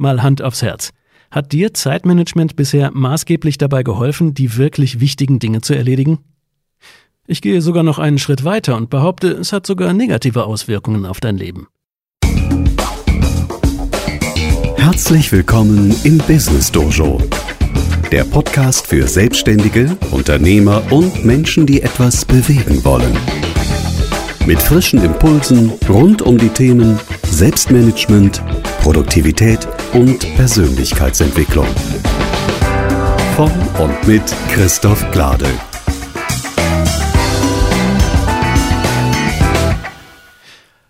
Mal Hand aufs Herz. Hat dir Zeitmanagement bisher maßgeblich dabei geholfen, die wirklich wichtigen Dinge zu erledigen? Ich gehe sogar noch einen Schritt weiter und behaupte, es hat sogar negative Auswirkungen auf dein Leben. Herzlich willkommen im Business Dojo, der Podcast für Selbstständige, Unternehmer und Menschen, die etwas bewegen wollen. Mit frischen Impulsen rund um die Themen Selbstmanagement, Produktivität und Persönlichkeitsentwicklung. Von und mit Christoph Glade.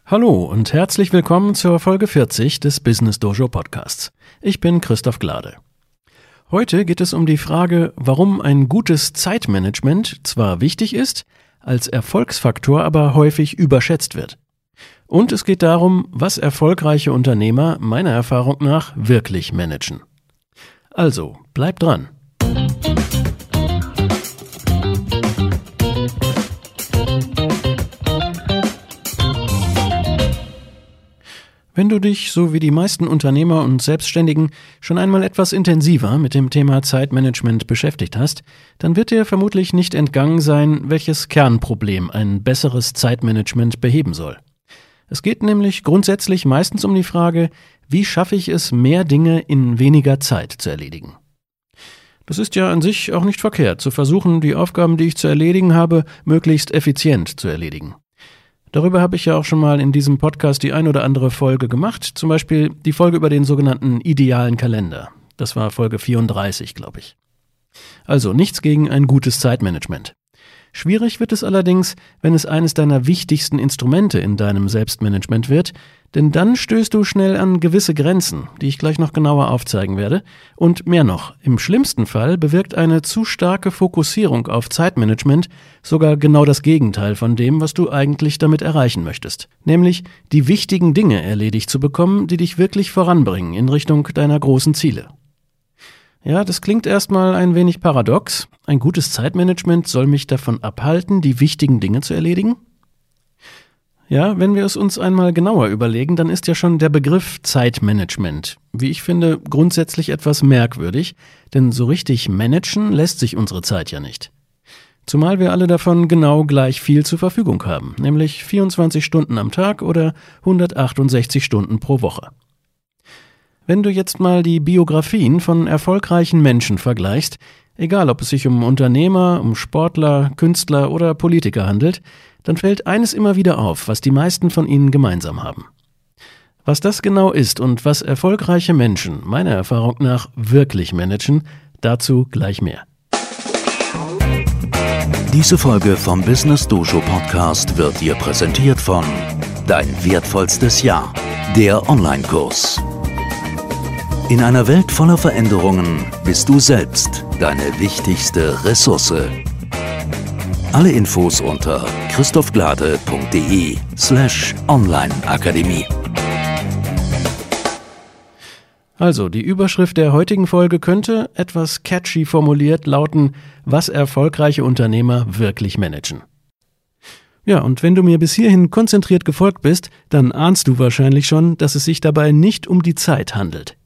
Hallo und herzlich willkommen zur Folge 40 des Business Dojo Podcasts. Ich bin Christoph Glade. Heute geht es um die Frage, warum ein gutes Zeitmanagement zwar wichtig ist, als Erfolgsfaktor aber häufig überschätzt wird. Und es geht darum, was erfolgreiche Unternehmer meiner Erfahrung nach wirklich managen. Also, bleib dran. Wenn du dich, so wie die meisten Unternehmer und Selbstständigen, schon einmal etwas intensiver mit dem Thema Zeitmanagement beschäftigt hast, dann wird dir vermutlich nicht entgangen sein, welches Kernproblem ein besseres Zeitmanagement beheben soll. Es geht nämlich grundsätzlich meistens um die Frage, wie schaffe ich es, mehr Dinge in weniger Zeit zu erledigen. Das ist ja an sich auch nicht verkehrt, zu versuchen, die Aufgaben, die ich zu erledigen habe, möglichst effizient zu erledigen. Darüber habe ich ja auch schon mal in diesem Podcast die ein oder andere Folge gemacht, zum Beispiel die Folge über den sogenannten idealen Kalender. Das war Folge 34, glaube ich. Also nichts gegen ein gutes Zeitmanagement. Schwierig wird es allerdings, wenn es eines deiner wichtigsten Instrumente in deinem Selbstmanagement wird, denn dann stößt du schnell an gewisse Grenzen, die ich gleich noch genauer aufzeigen werde. Und mehr noch, im schlimmsten Fall bewirkt eine zu starke Fokussierung auf Zeitmanagement sogar genau das Gegenteil von dem, was du eigentlich damit erreichen möchtest. Nämlich die wichtigen Dinge erledigt zu bekommen, die dich wirklich voranbringen in Richtung deiner großen Ziele. Ja, das klingt erstmal ein wenig paradox. Ein gutes Zeitmanagement soll mich davon abhalten, die wichtigen Dinge zu erledigen? Ja, wenn wir es uns einmal genauer überlegen, dann ist ja schon der Begriff Zeitmanagement, wie ich finde, grundsätzlich etwas merkwürdig, denn so richtig managen lässt sich unsere Zeit ja nicht. Zumal wir alle davon genau gleich viel zur Verfügung haben, nämlich 24 Stunden am Tag oder 168 Stunden pro Woche. Wenn du jetzt mal die Biografien von erfolgreichen Menschen vergleichst, egal ob es sich um Unternehmer, um Sportler, Künstler oder Politiker handelt, dann fällt eines immer wieder auf, was die meisten von ihnen gemeinsam haben. Was das genau ist und was erfolgreiche Menschen meiner Erfahrung nach wirklich managen, dazu gleich mehr. Diese Folge vom Business Dojo Podcast wird dir präsentiert von Dein wertvollstes Jahr, der Online-Kurs. In einer Welt voller Veränderungen bist du selbst deine wichtigste Ressource. Alle Infos unter christophglade.de slash onlineakademie. Also, die Überschrift der heutigen Folge könnte, etwas catchy formuliert, lauten, was erfolgreiche Unternehmer wirklich managen. Ja, und wenn du mir bis hierhin konzentriert gefolgt bist, dann ahnst du wahrscheinlich schon, dass es sich dabei nicht um die Zeit handelt.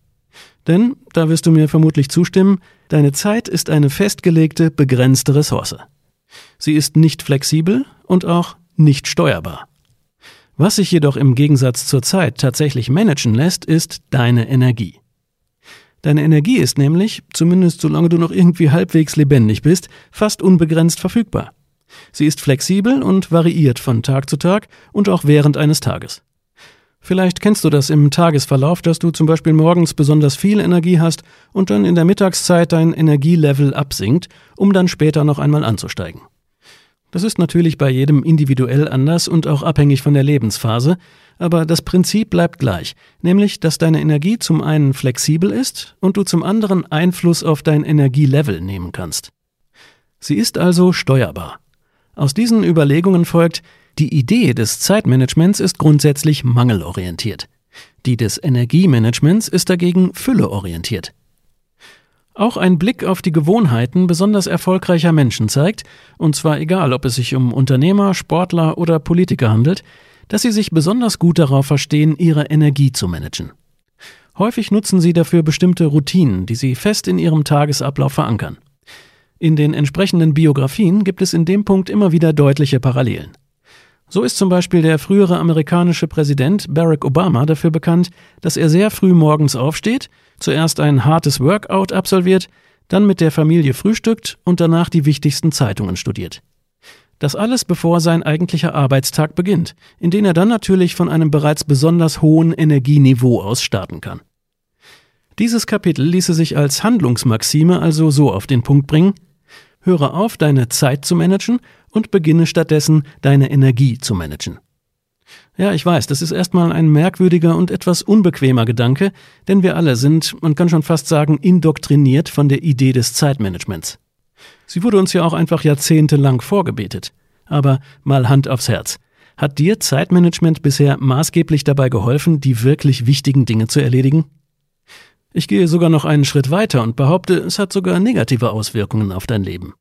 Denn, da wirst du mir vermutlich zustimmen, deine Zeit ist eine festgelegte, begrenzte Ressource. Sie ist nicht flexibel und auch nicht steuerbar. Was sich jedoch im Gegensatz zur Zeit tatsächlich managen lässt, ist deine Energie. Deine Energie ist nämlich, zumindest solange du noch irgendwie halbwegs lebendig bist, fast unbegrenzt verfügbar. Sie ist flexibel und variiert von Tag zu Tag und auch während eines Tages. Vielleicht kennst du das im Tagesverlauf, dass du zum Beispiel morgens besonders viel Energie hast und dann in der Mittagszeit dein Energielevel absinkt, um dann später noch einmal anzusteigen. Das ist natürlich bei jedem individuell anders und auch abhängig von der Lebensphase, aber das Prinzip bleibt gleich, nämlich dass deine Energie zum einen flexibel ist und du zum anderen Einfluss auf dein Energielevel nehmen kannst. Sie ist also steuerbar. Aus diesen Überlegungen folgt, die Idee des Zeitmanagements ist grundsätzlich mangelorientiert. Die des Energiemanagements ist dagegen fülleorientiert. Auch ein Blick auf die Gewohnheiten besonders erfolgreicher Menschen zeigt, und zwar egal, ob es sich um Unternehmer, Sportler oder Politiker handelt, dass sie sich besonders gut darauf verstehen, ihre Energie zu managen. Häufig nutzen sie dafür bestimmte Routinen, die sie fest in ihrem Tagesablauf verankern. In den entsprechenden Biografien gibt es in dem Punkt immer wieder deutliche Parallelen. So ist zum Beispiel der frühere amerikanische Präsident Barack Obama dafür bekannt, dass er sehr früh morgens aufsteht, zuerst ein hartes Workout absolviert, dann mit der Familie frühstückt und danach die wichtigsten Zeitungen studiert. Das alles bevor sein eigentlicher Arbeitstag beginnt, in den er dann natürlich von einem bereits besonders hohen Energieniveau aus starten kann. Dieses Kapitel ließe sich als Handlungsmaxime also so auf den Punkt bringen, höre auf, deine Zeit zu managen und beginne stattdessen, deine Energie zu managen. Ja, ich weiß, das ist erstmal ein merkwürdiger und etwas unbequemer Gedanke, denn wir alle sind, man kann schon fast sagen, indoktriniert von der Idee des Zeitmanagements. Sie wurde uns ja auch einfach jahrzehntelang vorgebetet. Aber mal Hand aufs Herz. Hat dir Zeitmanagement bisher maßgeblich dabei geholfen, die wirklich wichtigen Dinge zu erledigen? Ich gehe sogar noch einen Schritt weiter und behaupte, es hat sogar negative Auswirkungen auf dein Leben.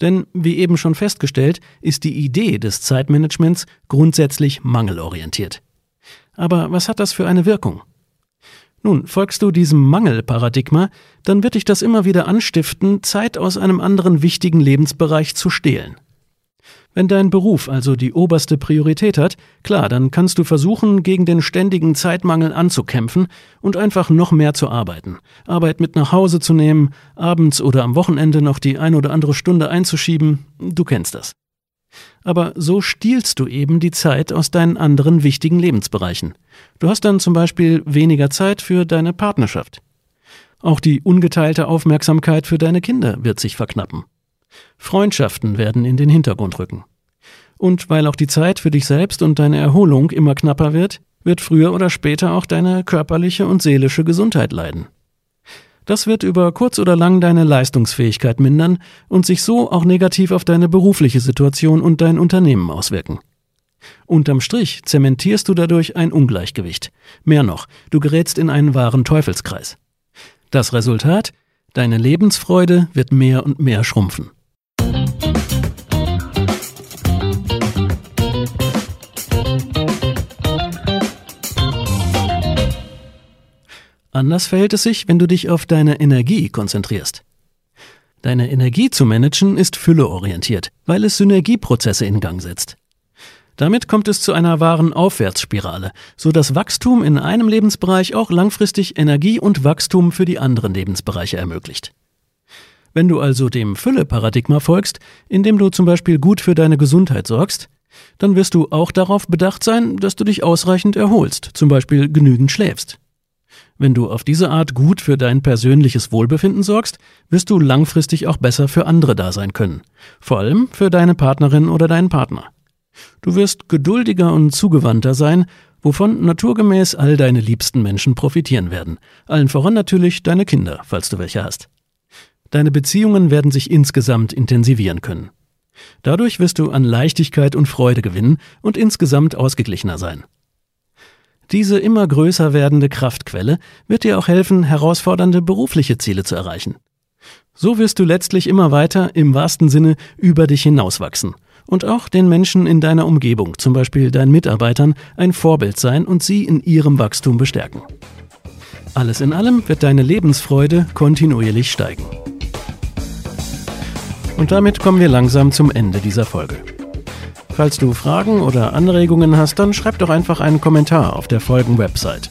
Denn, wie eben schon festgestellt, ist die Idee des Zeitmanagements grundsätzlich mangelorientiert. Aber was hat das für eine Wirkung? Nun, folgst du diesem Mangelparadigma, dann wird dich das immer wieder anstiften, Zeit aus einem anderen wichtigen Lebensbereich zu stehlen. Wenn dein Beruf also die oberste Priorität hat, klar, dann kannst du versuchen, gegen den ständigen Zeitmangel anzukämpfen und einfach noch mehr zu arbeiten, Arbeit mit nach Hause zu nehmen, abends oder am Wochenende noch die ein oder andere Stunde einzuschieben, du kennst das. Aber so stiehlst du eben die Zeit aus deinen anderen wichtigen Lebensbereichen. Du hast dann zum Beispiel weniger Zeit für deine Partnerschaft. Auch die ungeteilte Aufmerksamkeit für deine Kinder wird sich verknappen. Freundschaften werden in den Hintergrund rücken. Und weil auch die Zeit für dich selbst und deine Erholung immer knapper wird, wird früher oder später auch deine körperliche und seelische Gesundheit leiden. Das wird über kurz oder lang deine Leistungsfähigkeit mindern und sich so auch negativ auf deine berufliche Situation und dein Unternehmen auswirken. Unterm Strich zementierst du dadurch ein Ungleichgewicht. Mehr noch, du gerätst in einen wahren Teufelskreis. Das Resultat? Deine Lebensfreude wird mehr und mehr schrumpfen. Anders verhält es sich, wenn du dich auf deine Energie konzentrierst. Deine Energie zu managen ist fülleorientiert, weil es Synergieprozesse in Gang setzt. Damit kommt es zu einer wahren Aufwärtsspirale, so dass Wachstum in einem Lebensbereich auch langfristig Energie und Wachstum für die anderen Lebensbereiche ermöglicht. Wenn du also dem Fülle-Paradigma folgst, indem du zum Beispiel gut für deine Gesundheit sorgst, dann wirst du auch darauf bedacht sein, dass du dich ausreichend erholst, zum Beispiel genügend schläfst. Wenn du auf diese Art gut für dein persönliches Wohlbefinden sorgst, wirst du langfristig auch besser für andere da sein können. Vor allem für deine Partnerin oder deinen Partner. Du wirst geduldiger und zugewandter sein, wovon naturgemäß all deine liebsten Menschen profitieren werden. Allen voran natürlich deine Kinder, falls du welche hast. Deine Beziehungen werden sich insgesamt intensivieren können. Dadurch wirst du an Leichtigkeit und Freude gewinnen und insgesamt ausgeglichener sein. Diese immer größer werdende Kraftquelle wird dir auch helfen, herausfordernde berufliche Ziele zu erreichen. So wirst du letztlich immer weiter im wahrsten Sinne über dich hinauswachsen und auch den Menschen in deiner Umgebung, zum Beispiel deinen Mitarbeitern, ein Vorbild sein und sie in ihrem Wachstum bestärken. Alles in allem wird deine Lebensfreude kontinuierlich steigen. Und damit kommen wir langsam zum Ende dieser Folge. Falls du Fragen oder Anregungen hast, dann schreib doch einfach einen Kommentar auf der Folgen-Website.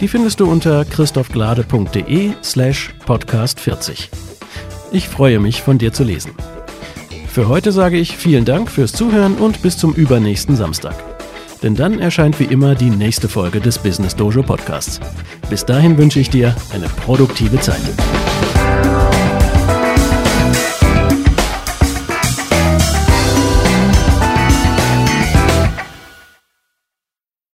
Die findest du unter christophglade.de slash podcast 40. Ich freue mich, von dir zu lesen. Für heute sage ich vielen Dank fürs Zuhören und bis zum übernächsten Samstag. Denn dann erscheint wie immer die nächste Folge des Business Dojo Podcasts. Bis dahin wünsche ich dir eine produktive Zeit.